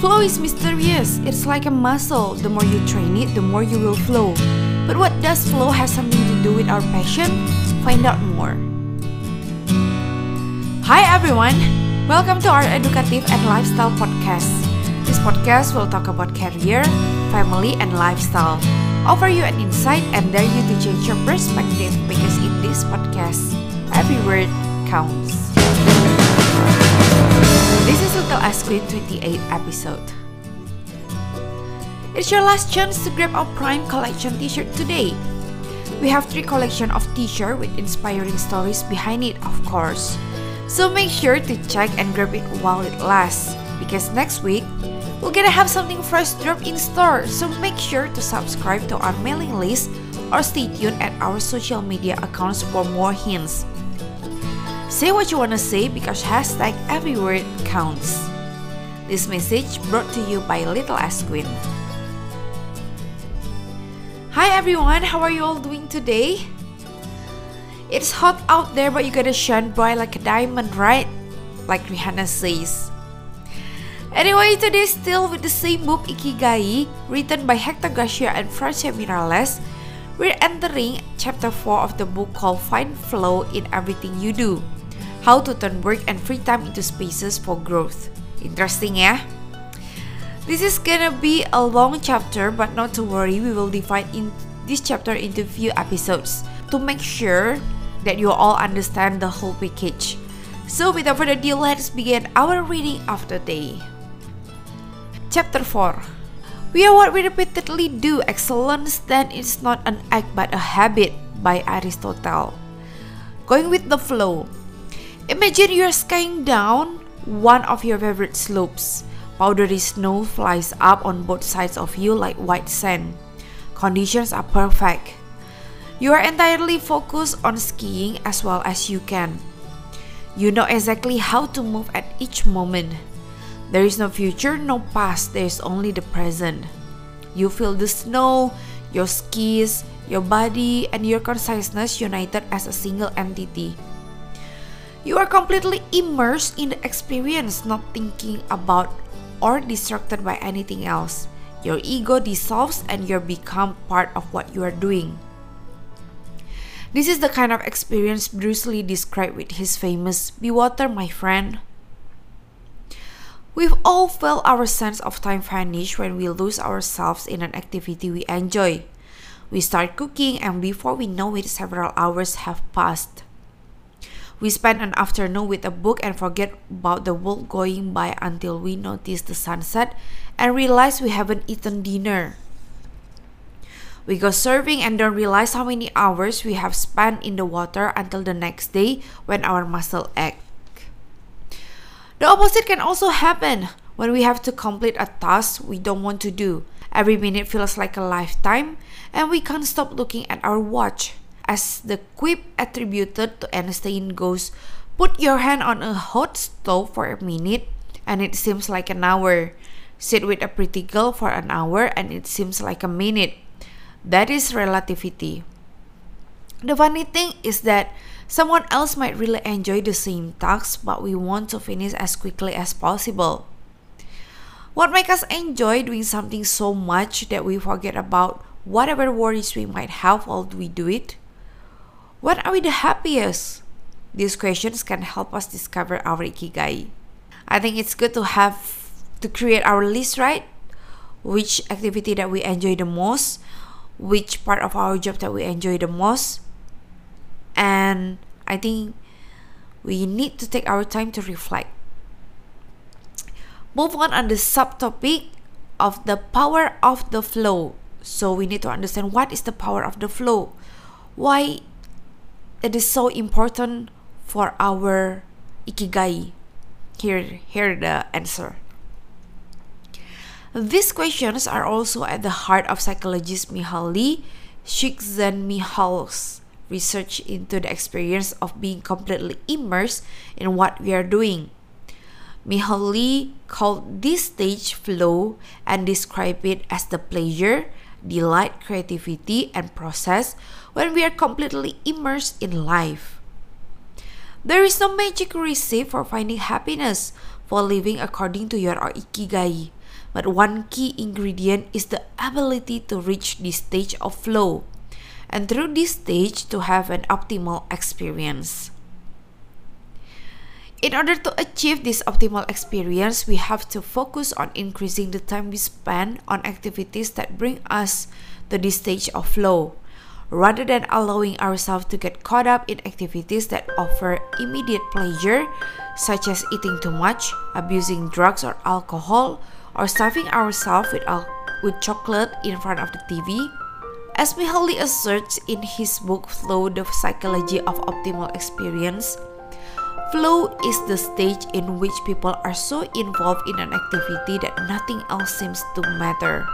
Flow is mysterious. It's like a muscle. The more you train it, the more you will flow. But what does flow have something to do with our passion? Find out more. Hi everyone. Welcome to our educative and lifestyle podcast. This podcast will talk about career, family, and lifestyle. Offer you an insight and dare you to change your perspective because in this podcast, every word counts. This is Little Asquith 28 episode. It's your last chance to grab our Prime Collection t-shirt today. We have three collection of t-shirt with inspiring stories behind it, of course. So make sure to check and grab it while it lasts, because next week we're gonna have something fresh drop in store. So make sure to subscribe to our mailing list or stay tuned at our social media accounts for more hints. Say what you wanna say because hashtag every word counts. This message brought to you by Little Asquin. Hi everyone, how are you all doing today? It's hot out there, but you gotta shine bright like a diamond, right? Like Rihanna says. Anyway, today still with the same book Ikigai, written by Hector Garcia and Francesc Miralles. We're entering chapter 4 of the book called Find Flow in Everything You Do. How to turn work and free time into spaces for growth. Interesting yeah? This is gonna be a long chapter, but not to worry, we will divide in this chapter into few episodes to make sure that you all understand the whole package. So without further ado, let's begin our reading of the day. Chapter 4 We are what we repeatedly do. Excellence then is not an act but a habit by Aristotle. Going with the flow. Imagine you're skiing down one of your favorite slopes. Powdery snow flies up on both sides of you like white sand. Conditions are perfect. You are entirely focused on skiing as well as you can. You know exactly how to move at each moment. There is no future, no past, there is only the present. You feel the snow, your skis, your body, and your consciousness united as a single entity. You are completely immersed in the experience, not thinking about or distracted by anything else. Your ego dissolves and you become part of what you are doing. This is the kind of experience Bruce Lee described with his famous Be water, my friend. We've all felt our sense of time vanish when we lose ourselves in an activity we enjoy. We start cooking, and before we know it, several hours have passed. We spend an afternoon with a book and forget about the world going by until we notice the sunset and realize we haven't eaten dinner. We go surfing and don't realize how many hours we have spent in the water until the next day when our muscle ache. The opposite can also happen when we have to complete a task we don't want to do. Every minute feels like a lifetime, and we can't stop looking at our watch. As the quip attributed to Einstein goes, put your hand on a hot stove for a minute, and it seems like an hour. Sit with a pretty girl for an hour, and it seems like a minute. That is relativity. The funny thing is that someone else might really enjoy the same task, but we want to finish as quickly as possible. What makes us enjoy doing something so much that we forget about whatever worries we might have while we do it? When are we the happiest? These questions can help us discover our ikigai. I think it's good to have to create our list, right? Which activity that we enjoy the most, which part of our job that we enjoy the most. And I think we need to take our time to reflect. Move on on the subtopic of the power of the flow. So we need to understand what is the power of the flow. Why it is so important for our ikigai. Here, here the answer. These questions are also at the heart of psychologist Mihaly Csikszentmihalyi's research into the experience of being completely immersed in what we are doing. Mihaly called this stage flow and described it as the pleasure, delight, creativity, and process when we are completely immersed in life. There is no magic recipe for finding happiness, for living according to your ikigai. But one key ingredient is the ability to reach this stage of flow, and through this stage to have an optimal experience. In order to achieve this optimal experience, we have to focus on increasing the time we spend on activities that bring us to this stage of flow, rather than allowing ourselves to get caught up in activities that offer immediate pleasure, such as eating too much, abusing drugs or alcohol, or stuffing ourselves with, with chocolate in front of the TV. As Mihaly asserts in his book Flow The Psychology of Optimal Experience, flow is the stage in which people are so involved in an activity that nothing else seems to matter.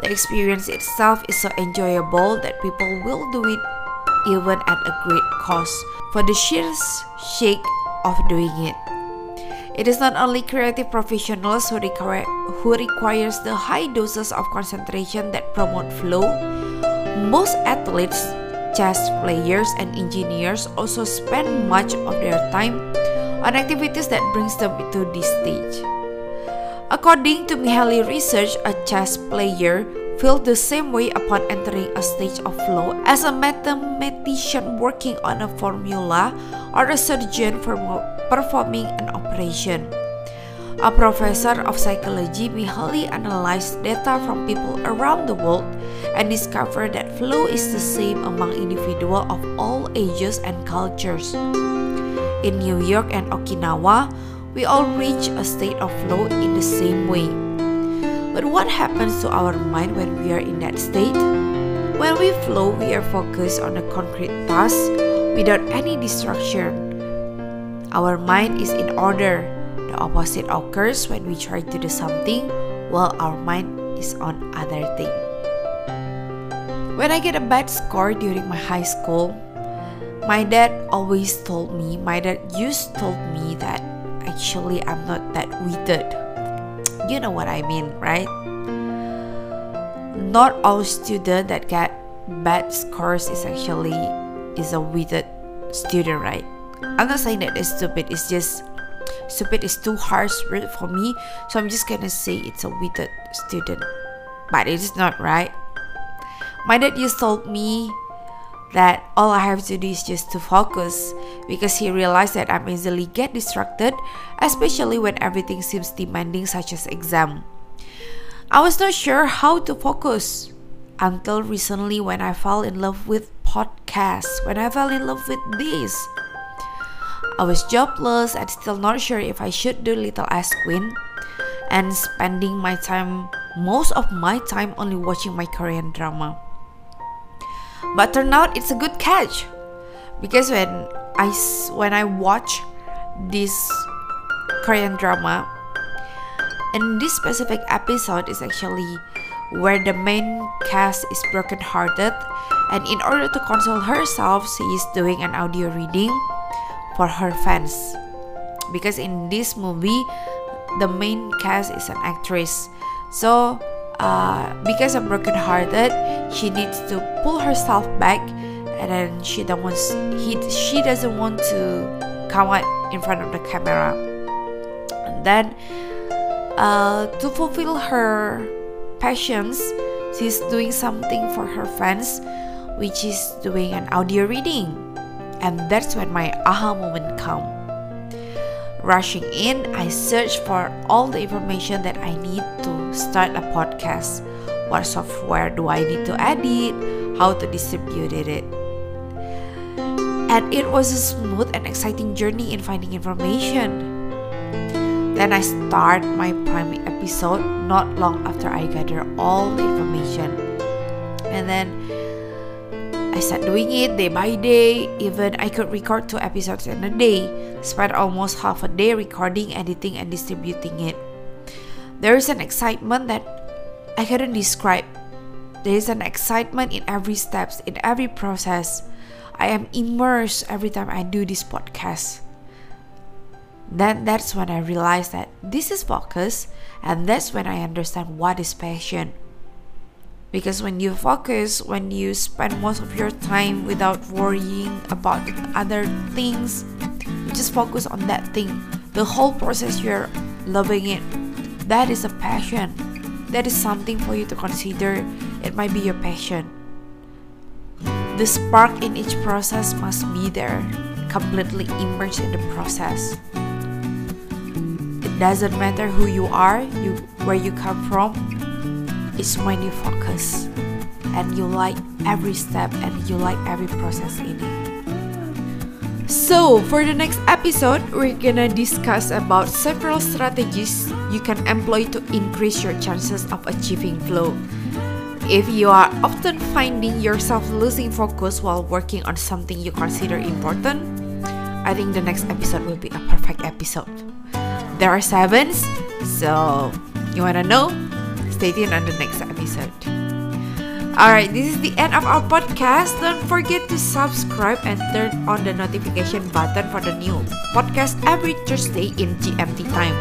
The experience itself is so enjoyable that people will do it even at a great cost for the sheer sake of doing it. It is not only creative professionals who require who requires the high doses of concentration that promote flow. Most athletes, chess players, and engineers also spend much of their time on activities that brings them to this stage. According to Mihaly research, a chess player feels the same way upon entering a stage of flow as a mathematician working on a formula or a surgeon performing an operation. A professor of psychology, Mihaly analyzed data from people around the world and discovered that flow is the same among individuals of all ages and cultures. In New York and Okinawa, we all reach a state of flow in the same way. But what happens to our mind when we are in that state? When we flow, we are focused on a concrete task without any distraction. Our mind is in order. The opposite occurs when we try to do something while our mind is on other thing. When I get a bad score during my high school, my dad always told me, my dad used told me that actually I'm not that wicked. You know what I mean, right? Not all student that get bad scores is actually is a wicked student, right? I'm not saying that it's stupid, it's just stupid is too harsh word for me, so I'm just gonna say it's a wicked student. But it is not right. My dad just told me that all I have to do is just to focus because he realized that I'm easily get distracted, especially when everything seems demanding such as exam. I was not sure how to focus until recently when I fell in love with podcasts, when I fell in love with this. I was jobless and still not sure if I should do Little Ice Queen and spending my time most of my time only watching my Korean drama. But turned out it's a good catch. Because when I when I watch this Korean drama and this specific episode is actually where the main cast is broken-hearted and in order to console herself she is doing an audio reading for her fans. Because in this movie the main cast is an actress. So uh, because of brokenhearted she needs to pull herself back and then she don't want he she doesn't want to come out in front of the camera and then uh, to fulfill her passions she's doing something for her fans which is doing an audio reading and that's when my aha moment come. Rushing in, I search for all the information that I need to start a podcast. What software do I need to edit? How to distribute it? And it was a smooth and exciting journey in finding information. Then I start my primary episode not long after I gather all the information. And then I start doing it day by day. Even I could record two episodes in a day. Spend almost half a day recording, editing, and distributing it. There is an excitement that I couldn't describe. There is an excitement in every steps, in every process. I am immersed every time I do this podcast. Then that's when I realized that this is focus, and that's when I understand what is passion because when you focus when you spend most of your time without worrying about other things you just focus on that thing the whole process you're loving it that is a passion. That is something for you to consider. It might be your passion. The spark in each process must be there, completely immersed in the process. It doesn't matter who you are, you where you come from. It's when you focus and you like every step and you like every process in it. So, for the next episode, we're gonna discuss about several strategies you can employ to increase your chances of achieving flow. If you are often finding yourself losing focus while working on something you consider important, I think the next episode will be a perfect episode. There are sevens, so you wanna know? Stay tuned on the next episode. Alright, this is the end of our podcast. Don't forget to subscribe and turn on the notification button for the new podcast every Thursday in GMT time.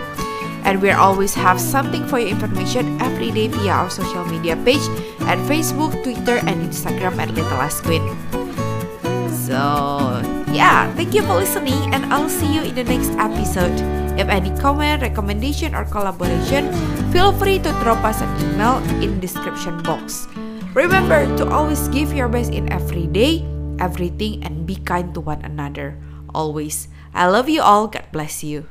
And we always have something for your information every day via our social media page at Facebook, Twitter, and Instagram at Little Queen. So, yeah, thank you for listening, and I'll see you in the next episode. If any comment, recommendation, or collaboration, feel free to drop us an email in description box. Remember to always give your best in every day, everything, and be kind to one another. Always. I love you all. God bless you.